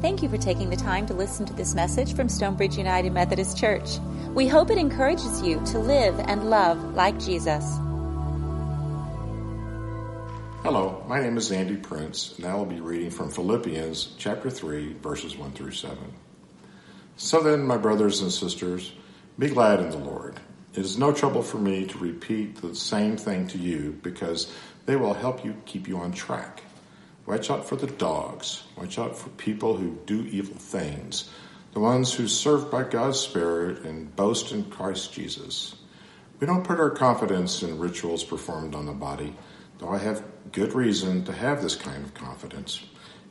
Thank you for taking the time to listen to this message from Stonebridge United Methodist Church. We hope it encourages you to live and love like Jesus. Hello, my name is Andy Prince, and I will be reading from Philippians chapter 3, verses 1 through 7. So then, my brothers and sisters, be glad in the Lord. It is no trouble for me to repeat the same thing to you because they will help you keep you on track. Watch out for the dogs. Watch out for people who do evil things, the ones who serve by God's Spirit and boast in Christ Jesus. We don't put our confidence in rituals performed on the body, though I have good reason to have this kind of confidence.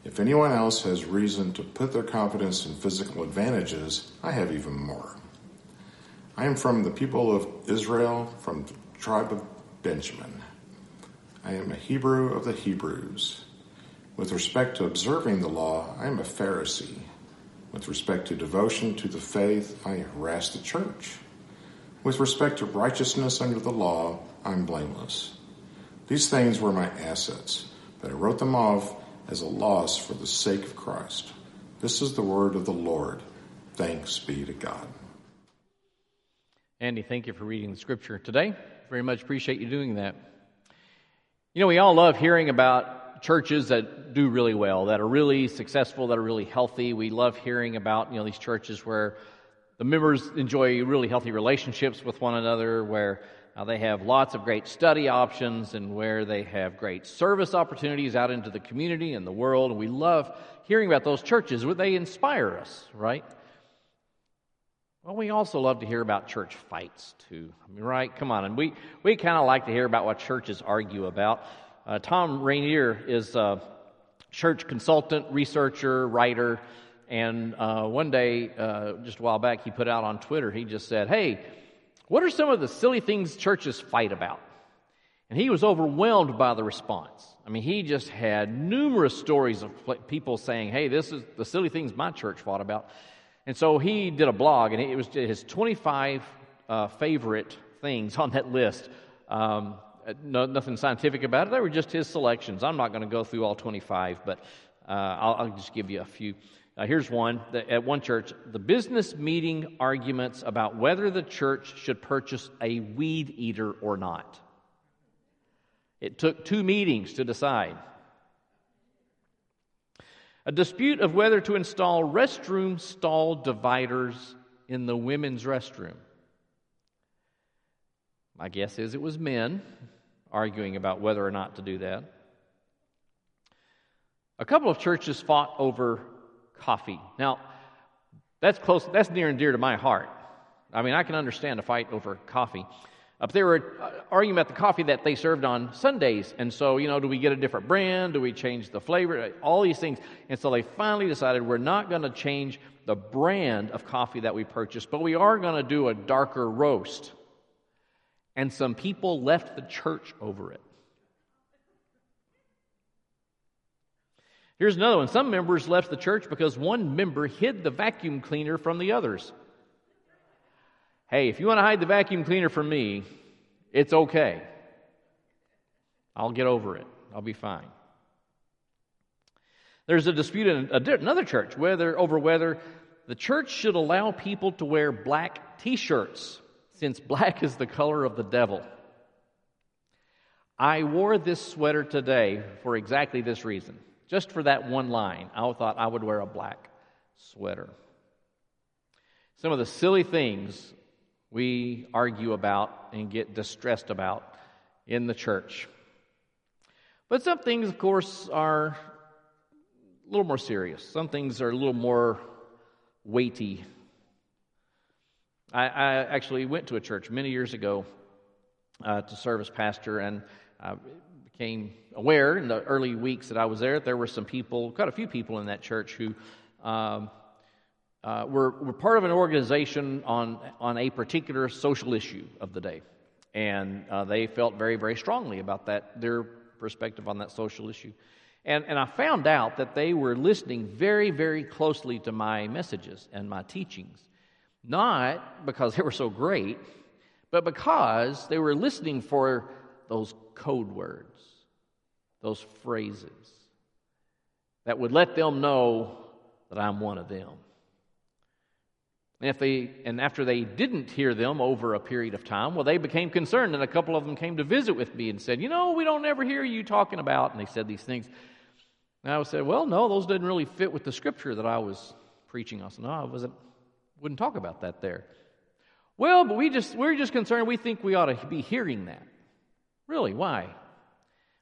If anyone else has reason to put their confidence in physical advantages, I have even more. I am from the people of Israel, from the tribe of Benjamin. I am a Hebrew of the Hebrews. With respect to observing the law, I am a Pharisee. With respect to devotion to the faith, I harass the church. With respect to righteousness under the law, I'm blameless. These things were my assets, but I wrote them off as a loss for the sake of Christ. This is the word of the Lord. Thanks be to God. Andy, thank you for reading the scripture today. Very much appreciate you doing that. You know, we all love hearing about churches that do really well, that are really successful, that are really healthy. We love hearing about, you know, these churches where the members enjoy really healthy relationships with one another, where uh, they have lots of great study options and where they have great service opportunities out into the community and the world. And we love hearing about those churches. They inspire us, right? Well, we also love to hear about church fights too. I mean, right? Come on. And we, we kind of like to hear about what churches argue about. Uh, Thom Rainer is a church consultant, researcher, writer, and uh, one day, uh, just a while back, he put out on Twitter, he just said, Hey, what are some of the silly things churches fight about? And he was overwhelmed by the response. I mean, he just had numerous stories of people saying, Hey, this is the silly things my church fought about. And so he did a blog, and it was his 25 uh, favorite things on that list. Um, no, nothing scientific about it. They were just his selections. I'm not going to go through all 25, but uh, I'll, I'll, just give you a few. Uh, here's one at one church the business meeting arguments about whether the church should purchase a weed eater or not. It took two meetings to decide. A dispute of whether to install restroom stall dividers in the women's restroom. My guess is it was men arguing about whether or not to do that. A couple of churches fought over coffee. Now, that's close, that's near and dear to my heart. I mean, I can understand a fight over coffee. Up there were uh, arguing about the coffee that they served on Sundays. And so, you know, do we get a different brand? Do we change the flavor? All these things. And so they finally decided we're not going to change the brand of coffee that we purchase, but we are going to do a darker roast and some people left the church over it. Here's another one. Some members left the church because one member hid the vacuum cleaner from the others. Hey, if you want to hide the vacuum cleaner from me, it's okay. I'll get over it. I'll be fine. There's a dispute in another church whether over whether the church should allow people to wear black t-shirts since black is the color of the devil. I wore this sweater today for exactly this reason. Just for that one line, I thought I would wear a black sweater. Some of the silly things we argue about and get distressed about in the church. But some things, of course, are a little more serious. Some things are a little more weighty I, I actually went to a church many years ago uh, to serve as pastor and uh, became aware in the early weeks that I was there, there were some people, quite a few people in that church who um, uh, were, were part of an organization on, on a particular social issue of the day. And uh, they felt very, very strongly about that, their perspective on that social issue. And, and I found out that they were listening very, very closely to my messages and my teachings. Not because they were so great, but because they were listening for those code words, those phrases that would let them know that I'm one of them. And if they and after they didn't hear them over a period of time, well, they became concerned, and a couple of them came to visit with me and said, "You know, we don't ever hear you talking about." And they said these things. And I said, "Well, no, those didn't really fit with the scripture that I was preaching." I said, "No, I wasn't. Wouldn't talk about that there." Well, but we just we're just concerned. We think we ought to be hearing that. Really? Why? I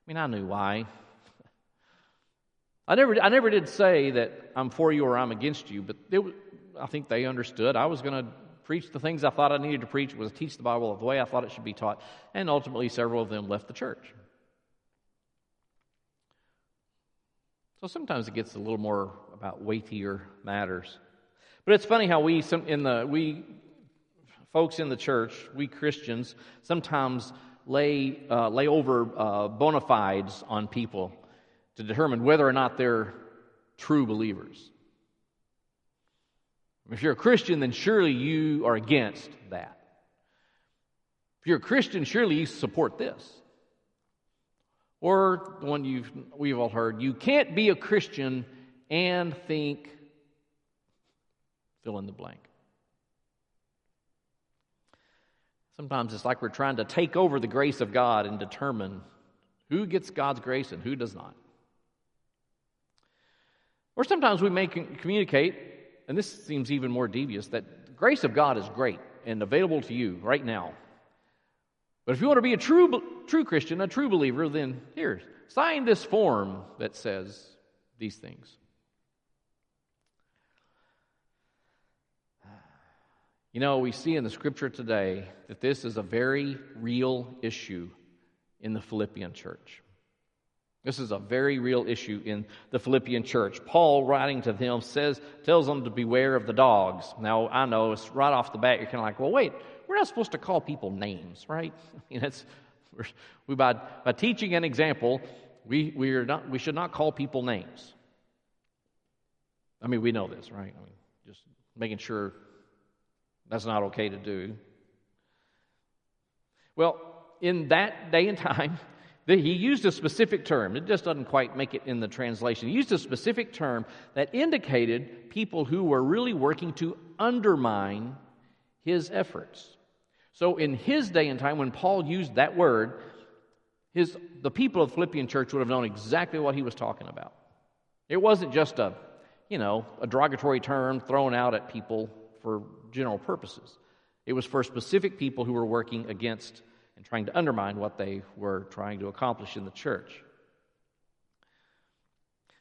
mean, I knew why. I never, I never did say that I'm for you or I'm against you, but I think they understood. I was going to preach the things I thought I needed to preach, was teach the Bible the way I thought it should be taught, and ultimately several of them left the church. So sometimes it gets a little more about weightier matters. But it's funny how we in the we folks in the church, we Christians, sometimes lay uh, lay over uh, bona fides on people to determine whether or not they're true believers. If you're a Christian, then surely you are against that. If you're a Christian, surely you support this. Or the one you've, we've all heard, you can't be a Christian and think fill in the blank. Sometimes it's like we're trying to take over the grace of God and determine who gets God's grace and who does not. Or sometimes we may communicate, and this seems even more devious, that the grace of God is great and available to you right now. But if you want to be a true, true Christian, a true believer, then here, sign this form that says these things. You know, we see in the scripture today that this is a very real issue in the Philippian church. This is a very real issue in the Philippian church. Paul, writing to them, says, tells them to beware of the dogs. Now, I know it's right off the bat, you're kind of like, well, wait, we're not supposed to call people names, right? I mean, it's, we, by, by teaching an example, we, we, are not, we should not call people names. I mean, we know this, right? I mean, just making sure that's not okay to do. Well, in that day and time, he used a specific term. It just doesn't quite make it in the translation. He used a specific term that indicated people who were really working to undermine his efforts. So, in his day and time, when Paul used that word, his, the people of the Philippian church would have known exactly what he was talking about. It wasn't just a, you know, a derogatory term thrown out at people for general purposes. It was for specific people who were working against and trying to undermine what they were trying to accomplish in the church.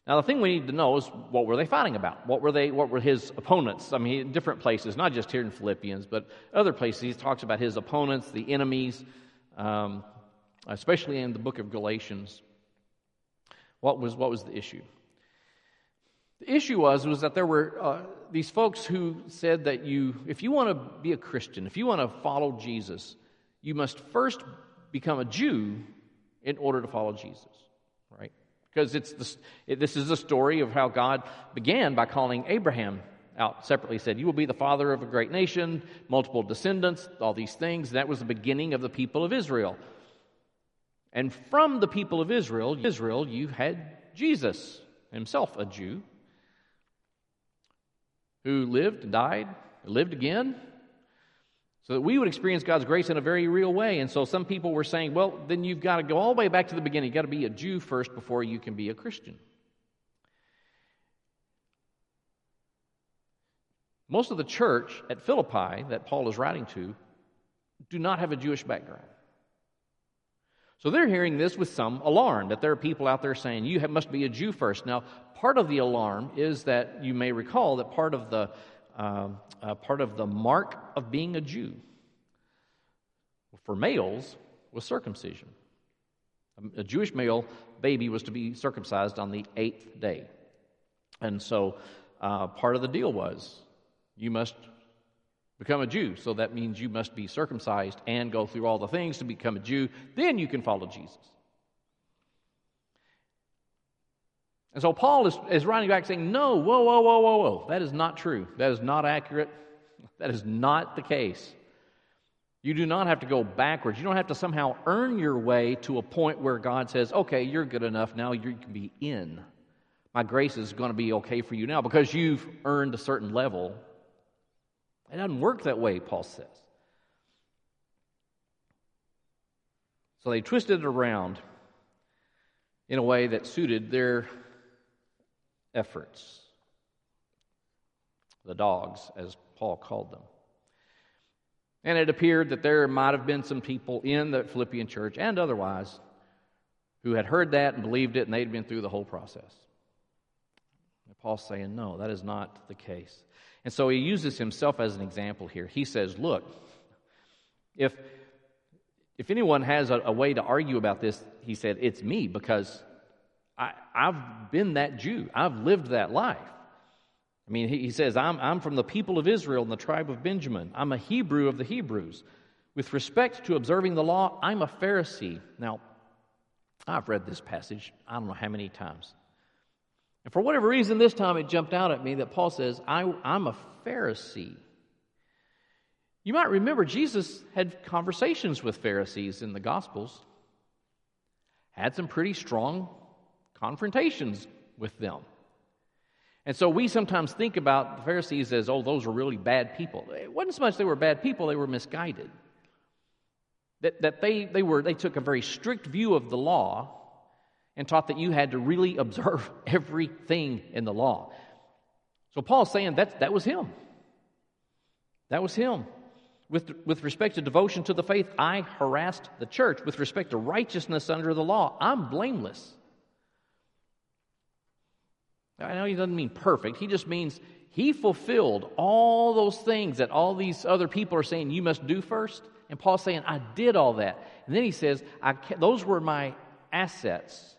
Now, the thing we need to know is what were they fighting about? What were they? What were his opponents? I mean, in different places, not just here in Philippians, but other places. He talks about his opponents, the enemies, um, especially in the book of Galatians. What was what was the issue? The issue was was that there were uh, these folks who said that you, if you want to be a Christian, if you want to follow Jesus, you must first become a Jew in order to follow Jesus, right? Because it's this, it, this is a story of how God began by calling Abraham out separately. Said, You will be the father of a great nation, multiple descendants, all these things. That was the beginning of the people of Israel. And from the people of Israel, Israel, you had Jesus, himself a Jew, who lived and died, lived again, so that we would experience God's grace in a very real way. And so some people were saying, well, then you've got to go all the way back to the beginning. You've got to be a Jew first before you can be a Christian. Most of the church at Philippi that Paul is writing to do not have a Jewish background. So they're hearing this with some alarm that there are people out there saying, You must be a Jew first. Now, part of the alarm is that you may recall that part of the um, uh, part of the mark of being a Jew for males was circumcision. A Jewish male baby was to be circumcised on the eighth day. And so uh, part of the deal was you must become a Jew. So that means you must be circumcised and go through all the things to become a Jew. Then you can follow Jesus. And so Paul is, is writing back saying, No, whoa, whoa, whoa, whoa, whoa. That is not true. That is not accurate. That is not the case. You do not have to go backwards. You don't have to somehow earn your way to a point where God says, Okay, you're good enough. Now you can be in. my grace is going to be okay for you now because you've earned a certain level. It doesn't work that way, Paul says. So they twisted it around in a way that suited their efforts. The dogs, as Paul called them. And it appeared that there might have been some people in the Philippian church and otherwise who had heard that and believed it, and they'd been through the whole process. And Paul's saying, no, that is not the case. And so he uses himself as an example here. He says, look, if, if anyone has a, a way to argue about this, he said, it's me because I, I've been that Jew. I've lived that life. I mean, he, he says, I'm, I'm from the people of Israel and the tribe of Benjamin. I'm a Hebrew of the Hebrews. With respect to observing the law, I'm a Pharisee. Now, I've read this passage I don't know how many times. And for whatever reason, this time it jumped out at me that Paul says, I, I'm a Pharisee. You might remember Jesus had conversations with Pharisees in the Gospels, had some pretty strong confrontations with them. And so we sometimes think about the Pharisees as, oh, those were really bad people. It wasn't so much they were bad people, they were misguided. That, that they, they, were, they took a very strict view of the law and taught that you had to really observe everything in the law. So Paul's saying that, that was him. That was him. With, with respect to devotion to the faith, I harassed the church. With respect to righteousness under the law, I'm blameless. I know he doesn't mean perfect. He just means he fulfilled all those things that all these other people are saying you must do first. And Paul's saying, I did all that. And then he says, I, those were my assets.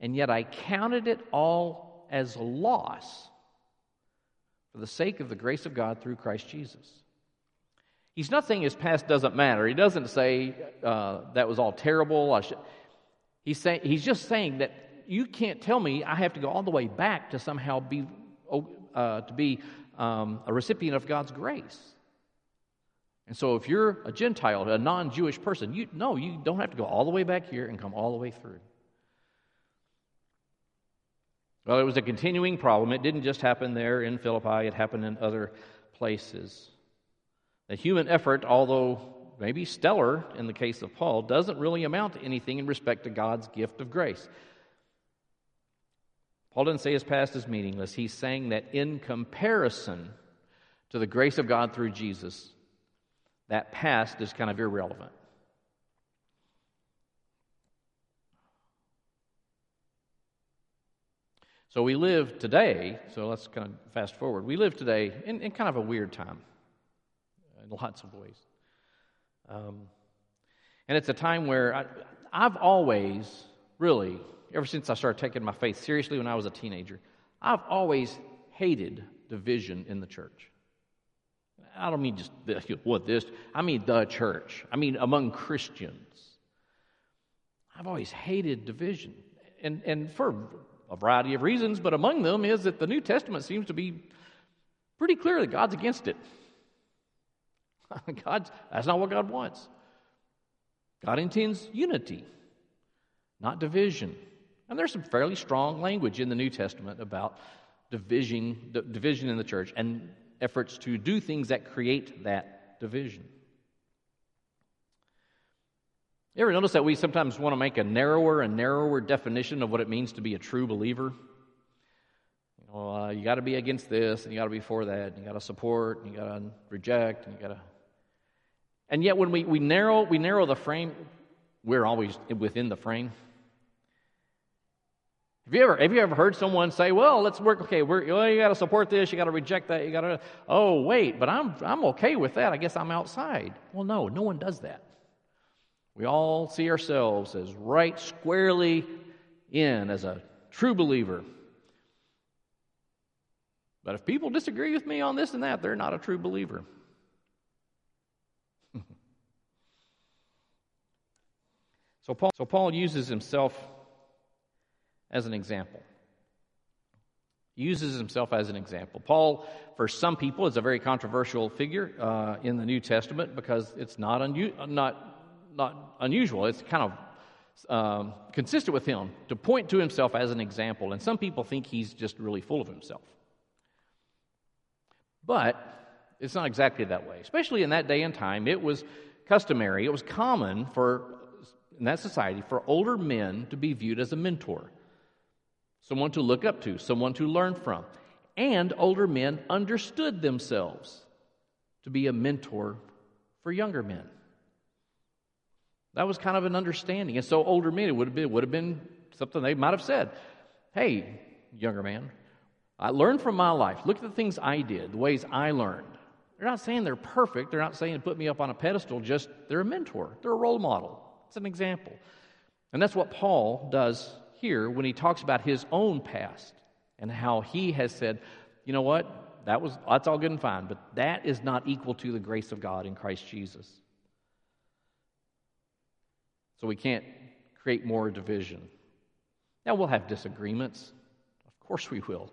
And yet I counted it all as loss for the sake of the grace of God through Christ Jesus. He's not saying his past doesn't matter. He doesn't say uh, that was all terrible. He's, saying, he's just saying that you can't tell me I have to go all the way back to somehow be, uh, to be um, a recipient of God's grace. And so if you're a Gentile, a non Jewish person, you, no, you don't have to go all the way back here and come all the way through. Well, it was a continuing problem. It didn't just happen there in Philippi, it happened in other places. The human effort, although maybe stellar in the case of Paul, doesn't really amount to anything in respect to God's gift of grace. Paul didn't say his past is meaningless. He's saying that in comparison to the grace of God through Jesus, that past is kind of irrelevant. So we live today, so let's kind of fast forward. We live today in, in kind of a weird time in lots of ways. Um, and it's a time where I, I've always really ever since I started taking my faith seriously when I was a teenager, I've always hated division in the church. I don't mean just what this, I mean the church. I mean among Christians. I've always hated division. And, and for a variety of reasons, but among them is that the New Testament seems to be pretty clear that God's against it. God, that's not what God wants. God intends unity, not division. And there's some fairly strong language in the New Testament about division, division in the church and efforts to do things that create that division. You ever notice that we sometimes want to make a narrower and narrower definition of what it means to be a true believer? You know, uh, you got to be against this, and you got to be for that, and you got to support, and you got to reject, and you got to. And yet, when we, we narrow we narrow the frame, we're always within the frame. Have you ever have you ever heard someone say, "Well, let's work. Okay, we're, well, you got to support this. You got to reject that. You got to. Oh, wait, but I'm I'm okay with that. I guess I'm outside." Well, no, no one does that. We all see ourselves as right squarely in as a true believer. But if people disagree with me on this and that, they're not a true believer. so Paul so Paul uses himself as an example. Uses himself as an example. Paul, for some people, is a very controversial figure uh, in the New Testament because it's not, unu- not, not unusual. It's kind of um, consistent with him, to point to himself as an example. And some people think he's just really full of himself. But it's not exactly that way. Especially in that day and time, it was customary, it was common for in that society for older men to be viewed as a mentor, someone to look up to, someone to learn from. And older men understood themselves to be a mentor for younger men. That was kind of an understanding. And so older men, it would have been, would have been something they might have said. Hey, younger man, I learned from my life. Look at the things I did, the ways I learned. They're not saying they're perfect. They're not saying to put me up on a pedestal, just they're a mentor. They're a role model. It's an example. And that's what Paul does here when he talks about his own past and how he has said, you know what? That was that's all good and fine, but that is not equal to the grace of God in Christ Jesus. So we can't create more division. Now we'll have disagreements. Of course we will.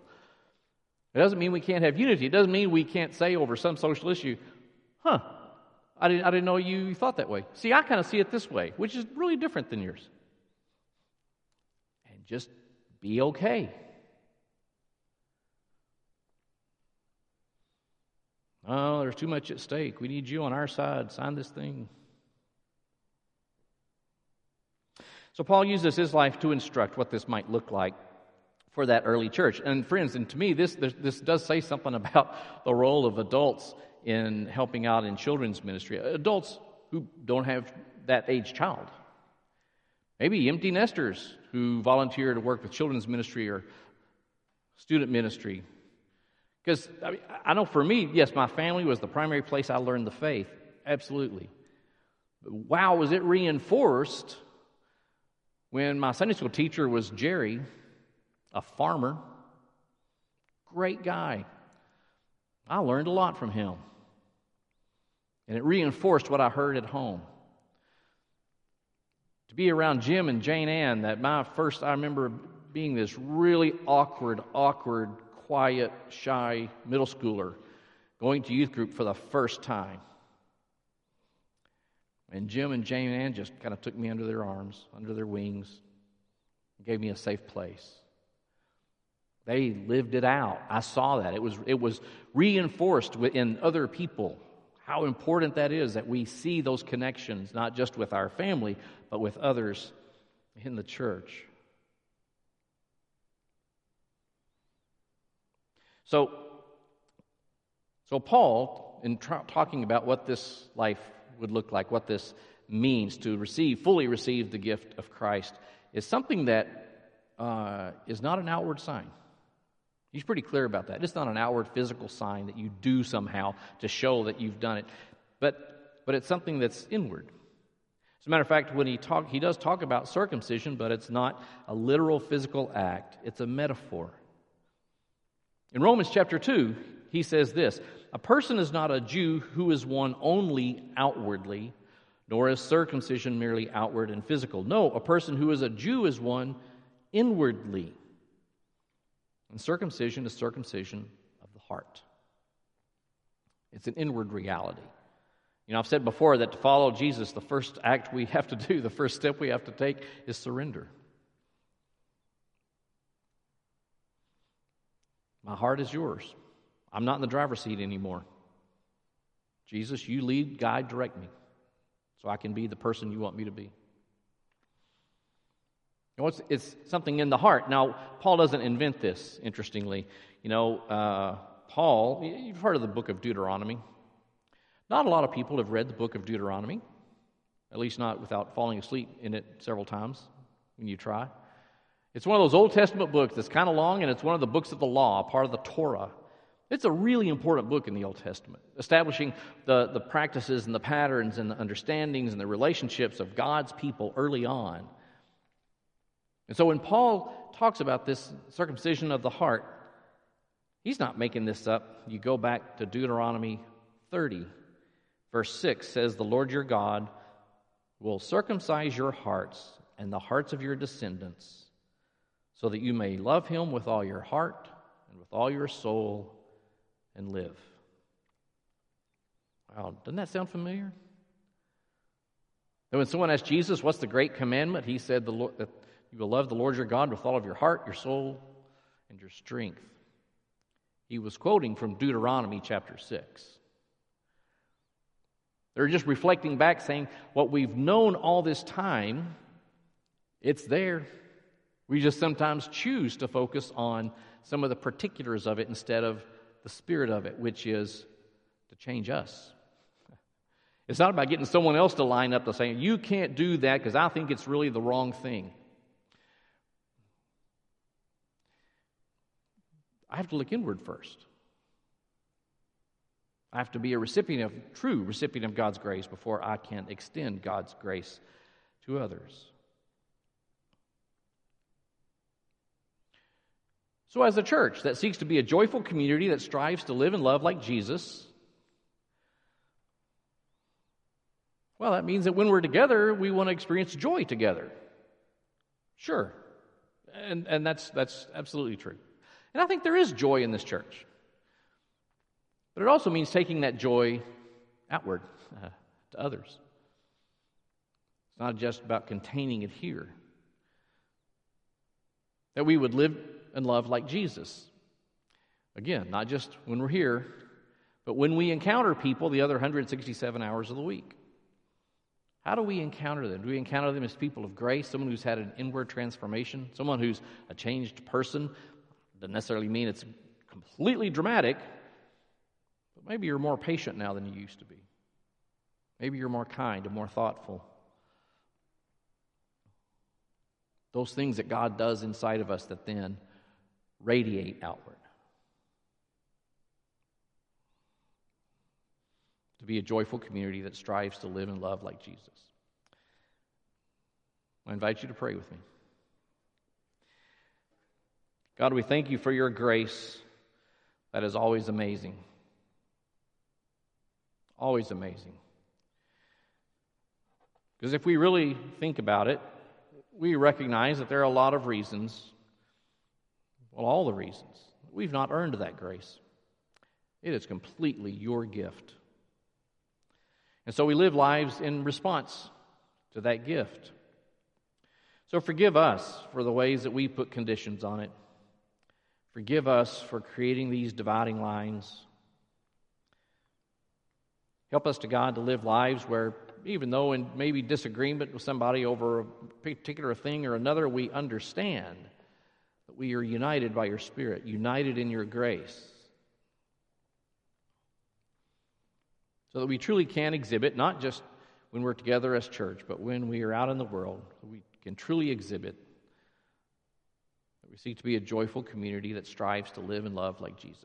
It doesn't mean we can't have unity. It doesn't mean we can't say over some social issue, huh, I didn't, I didn't know you thought that way. See, I kind of see it this way, which is really different than yours. And just be okay. Oh, there's too much at stake. We need you on our side. Sign this thing. So, Paul uses his life to instruct what this might look like for that early church. And, friends, and to me, this, this does say something about the role of adults in helping out in children's ministry, adults who don't have that age child. Maybe empty nesters who volunteer to work with children's ministry or student ministry. Because I, mean, I know for me, yes, my family was the primary place I learned the faith. Absolutely. But wow, was it reinforced when my Sunday school teacher was Jerry, a farmer. Great guy. I learned a lot from him. And it reinforced what I heard at home. To be around Jim and Jane Ann, that my first, I remember being this really awkward, awkward, quiet, shy middle schooler going to youth group for the first time. And Jim and Jane Ann just kind of took me under their arms, under their wings, gave me a safe place. They lived it out. I saw that. It was, it was reinforced in other people how important that is that we see those connections, not just with our family, but with others in the church. So, so Paul, in tra- talking about what this life would look like, what this means to receive, fully receive the gift of Christ, is something that uh, is not an outward sign. He's pretty clear about that. It's not an outward physical sign that you do somehow to show that you've done it, but, but it's something that's inward. As a matter of fact, when he talk, he does talk about circumcision, but it's not a literal physical act. It's a metaphor. In Romans chapter 2, he says this A person is not a Jew who is one only outwardly, nor is circumcision merely outward and physical. No, a person who is a Jew is one inwardly. And circumcision is circumcision of the heart. It's an inward reality. You know, I've said before that to follow Jesus, the first act we have to do, the first step we have to take is surrender. My heart is yours. I'm not in the driver's seat anymore. Jesus, you lead, guide, direct me so I can be the person you want me to be. You know, it's, it's, something in the heart. Now, Paul doesn't invent this, interestingly. You know, uh, Paul, you've heard of the book of Deuteronomy. Not a lot of people have read the book of Deuteronomy, at least not without falling asleep in it several times when you try. It's one of those Old Testament books that's kind of long, and it's one of the books of the law, part of the Torah. It's a really important book in the Old Testament, establishing the, the practices and the patterns and the understandings and the relationships of God's people early on. And so when Paul talks about this circumcision of the heart, he's not making this up. You go back to Deuteronomy 30, verse 6 says, The Lord your God will circumcise your hearts and the hearts of your descendants, so that you may love him with all your heart and with all your soul and live. Wow, doesn't that sound familiar? So when someone asked Jesus, What's the great commandment? He said the Lord, that you will love the Lord your God with all of your heart, your soul, and your strength. He was quoting from Deuteronomy chapter 6. They're just reflecting back, saying, What we've known all this time, it's there. We just sometimes choose to focus on some of the particulars of it instead of the spirit of it, which is to change us. It's not about getting someone else to line up to say, You can't do that because I think it's really the wrong thing. I have to look inward first. I have to be a recipient of, true recipient of God's grace before I can extend God's grace to others. So, as a church that seeks to be a joyful community that strives to live and love like Jesus, well, that means that when we're together, we want to experience joy together. Sure. And, and that's, that's absolutely true. And I think there is joy in this church. But it also means taking that joy outward uh, to others. It's not just about containing it here. That we would live and love like Jesus. Again, not just when we're here, but when we encounter people the other 167 hours of the week. How do we encounter them? Do we encounter them as people of grace, someone who's had an inward transformation, someone who's a changed person? Doesn't necessarily mean it's completely dramatic, but maybe you're more patient now than you used to be. Maybe you're more kind and more thoughtful. Those things that God does inside of us that then radiate outward. To be a joyful community that strives to live and love like Jesus. I invite you to pray with me. God, we thank you for your grace that is always amazing. Always amazing. Because if we really think about it, we recognize that there are a lot of reasons well, all the reasons. We've not earned that grace, it is completely your gift. And so we live lives in response to that gift. So forgive us for the ways that we put conditions on it. Forgive us for creating these dividing lines. Help us to God to live lives where, even though in maybe disagreement with somebody over a particular thing or another, we understand we are united by your Spirit, united in your grace. So that we truly can exhibit, not just when we're together as church, but when we are out in the world, we can truly exhibit that we seek to be a joyful community that strives to live and love like Jesus.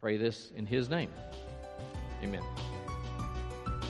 Pray this in His name. Amen.